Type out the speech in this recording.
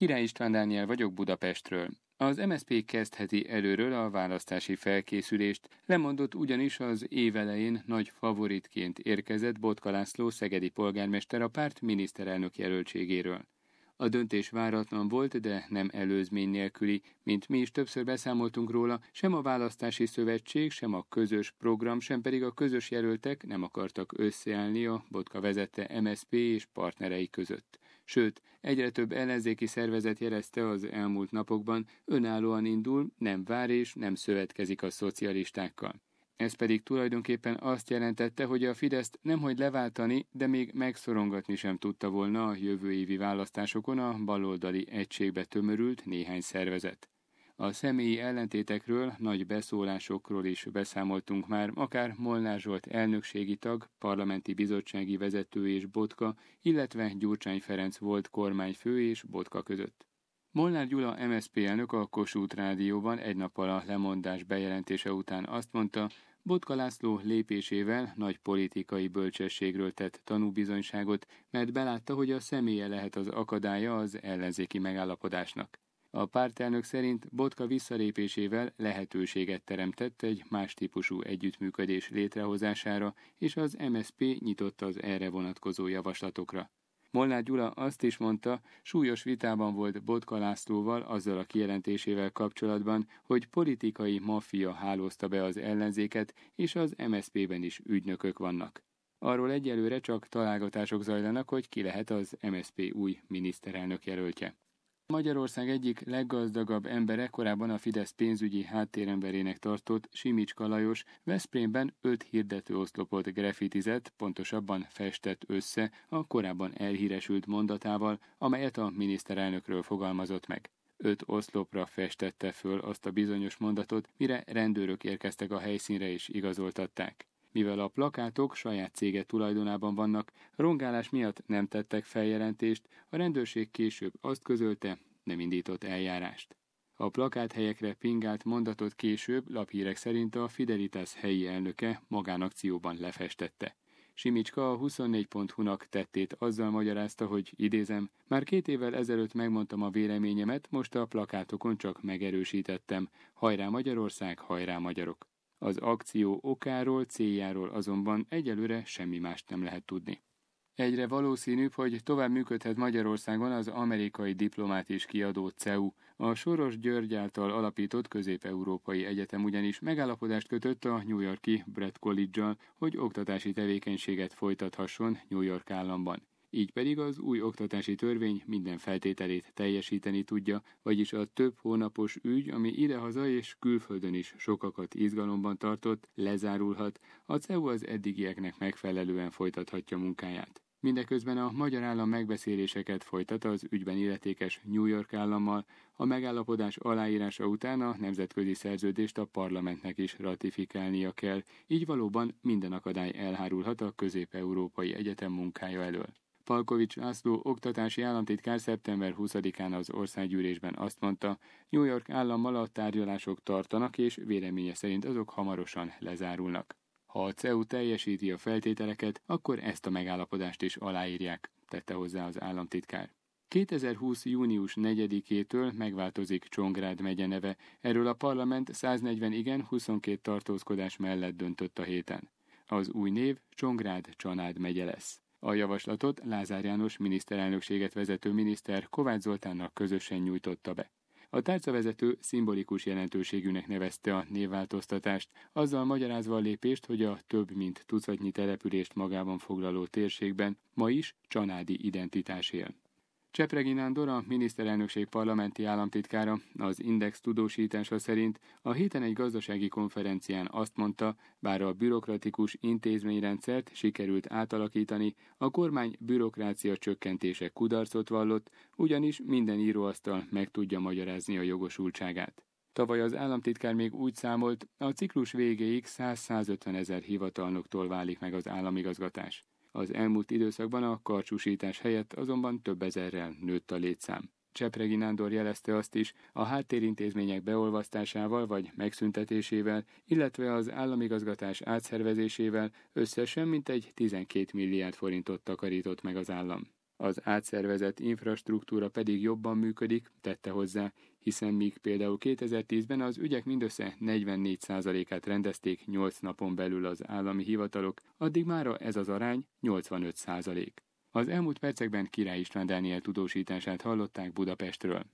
Király István Dániel vagyok Budapestről. Az MSZP kezdheti előről a választási felkészülést, lemondott ugyanis az évelején nagy favoritként érkezett Botka László szegedi polgármester a párt miniszterelnök jelöltségéről. A döntés váratlan volt, de nem előzmény nélküli, mint mi is többször beszámoltunk róla, sem a választási szövetség, sem a közös program, sem pedig a közös jelöltek nem akartak összeállni a Botka vezette MSP és partnerei között. Sőt, egyre több ellenzéki szervezet jelezte az elmúlt napokban, önállóan indul, nem vár és nem szövetkezik a szocialistákkal. Ez pedig tulajdonképpen azt jelentette, hogy a Fideszt nemhogy leváltani, de még megszorongatni sem tudta volna a jövő évi választásokon a baloldali egységbe tömörült néhány szervezet. A személyi ellentétekről, nagy beszólásokról is beszámoltunk már, akár Molnár Zsolt elnökségi tag, parlamenti bizottsági vezető és Botka, illetve Gyurcsány Ferenc volt kormányfő és Botka között. Molnár Gyula MSZP elnök a Kossuth Rádióban egy nappal a lemondás bejelentése után azt mondta, Botka László lépésével nagy politikai bölcsességről tett tanúbizonyságot, mert belátta, hogy a személye lehet az akadálya az ellenzéki megállapodásnak. A pártelnök szerint Botka visszalépésével lehetőséget teremtett egy más típusú együttműködés létrehozására, és az MSP nyitott az erre vonatkozó javaslatokra. Molnár Gyula azt is mondta, súlyos vitában volt Botka Lászlóval azzal a kijelentésével kapcsolatban, hogy politikai maffia hálózta be az ellenzéket, és az MSZP-ben is ügynökök vannak. Arról egyelőre csak találgatások zajlanak, hogy ki lehet az MSZP új miniszterelnök jelöltje. Magyarország egyik leggazdagabb embere korábban a Fidesz pénzügyi háttéremberének tartott Simicska Lajos Veszprémben öt hirdető oszlopot grafitizett, pontosabban festett össze a korábban elhíresült mondatával, amelyet a miniszterelnökről fogalmazott meg. Öt oszlopra festette föl azt a bizonyos mondatot, mire rendőrök érkeztek a helyszínre és igazoltatták. Mivel a plakátok saját cége tulajdonában vannak, rongálás miatt nem tettek feljelentést, a rendőrség később azt közölte, nem indított eljárást. A plakáthelyekre pingált mondatot később laphírek szerint a Fidelitas helyi elnöke magánakcióban lefestette. Simicska a 24.hu-nak tettét azzal magyarázta, hogy idézem, már két évvel ezelőtt megmondtam a véleményemet, most a plakátokon csak megerősítettem. Hajrá Magyarország, hajrá magyarok! Az akció okáról, céljáról azonban egyelőre semmi mást nem lehet tudni. Egyre valószínűbb, hogy tovább működhet Magyarországon az amerikai diplomát és kiadó CEU. A Soros György által alapított közép-európai egyetem ugyanis megállapodást kötött a New Yorki Brett College-al, hogy oktatási tevékenységet folytathasson New York államban. Így pedig az új oktatási törvény minden feltételét teljesíteni tudja, vagyis a több hónapos ügy, ami idehaza és külföldön is sokakat izgalomban tartott, lezárulhat, a CEU az eddigieknek megfelelően folytathatja munkáját. Mindeközben a magyar állam megbeszéléseket folytat az ügyben illetékes New York állammal, a megállapodás aláírása után a nemzetközi szerződést a parlamentnek is ratifikálnia kell, így valóban minden akadály elhárulhat a közép-európai egyetem munkája elől. Palkovics László oktatási államtitkár szeptember 20-án az országgyűlésben azt mondta, New York állammal a tárgyalások tartanak, és véleménye szerint azok hamarosan lezárulnak. Ha a CEU teljesíti a feltételeket, akkor ezt a megállapodást is aláírják, tette hozzá az államtitkár. 2020. június 4-től megváltozik Csongrád megye neve, erről a parlament 140 igen, 22 tartózkodás mellett döntött a héten. Az új név Csongrád Csanád megye lesz. A javaslatot Lázár János miniszterelnökséget vezető miniszter Kovács Zoltánnak közösen nyújtotta be. A tárcavezető szimbolikus jelentőségűnek nevezte a névváltoztatást, azzal magyarázva a lépést, hogy a több mint tucatnyi települést magában foglaló térségben ma is csanádi identitás él. Csepregi Nándor, a miniszterelnökség parlamenti államtitkára az Index tudósítása szerint a héten egy gazdasági konferencián azt mondta, bár a bürokratikus intézményrendszert sikerült átalakítani, a kormány bürokrácia csökkentése kudarcot vallott, ugyanis minden íróasztal meg tudja magyarázni a jogosultságát. Tavaly az államtitkár még úgy számolt, a ciklus végéig 100-150 ezer hivatalnoktól válik meg az államigazgatás. Az elmúlt időszakban a karcsúsítás helyett azonban több ezerrel nőtt a létszám. Csepregi Nándor jelezte azt is, a háttérintézmények beolvasztásával vagy megszüntetésével, illetve az államigazgatás átszervezésével összesen mintegy 12 milliárd forintot takarított meg az állam. Az átszervezett infrastruktúra pedig jobban működik, tette hozzá, hiszen míg például 2010-ben az ügyek mindössze 44%-át rendezték 8 napon belül az állami hivatalok, addig mára ez az arány 85%. Az elmúlt percekben Király István Dániel tudósítását hallották Budapestről.